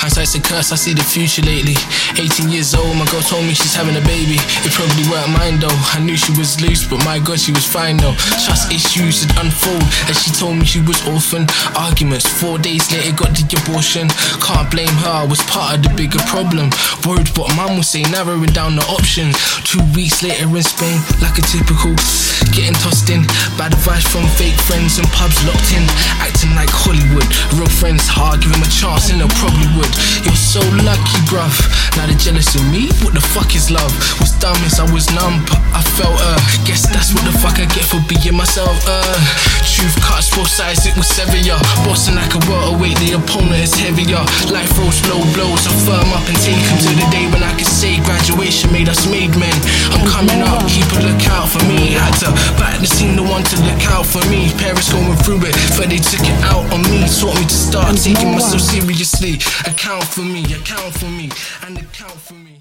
Hindsight's a curse, I see the future lately. 18 years old, my girl told me she's having a baby. It probably weren't mine though. I knew she was loose, but my god, she was fine though. Trust issues would unfold as she told me she was orphan. Arguments, four days later, got the abortion. Can't blame her, I was part of the bigger problem. Worried what mum would say, narrowing down the options. Two weeks later in Spain, like a typical. Getting tossed in, bad advice from fake friends and pubs locked in. Acting like Hollywood. Friends hard, give him a chance and they'll probably would. You're so lucky, bruv. Now they're jealous of me? What the fuck is love? Was dumb as I was numb, but I felt uh Guess that's what the fuck I get for being myself, uh Truth cuts both sides, it was sever ya Bossing like a welterweight, the opponent is heavier Life rolls slow blows, I firm up and take him to the day when I can say graduation made us made men I'm coming up, one to look out for me. Parents going through it, but they took it out on me. Taught me to start taking myself seriously. Account for me, account for me, and account for me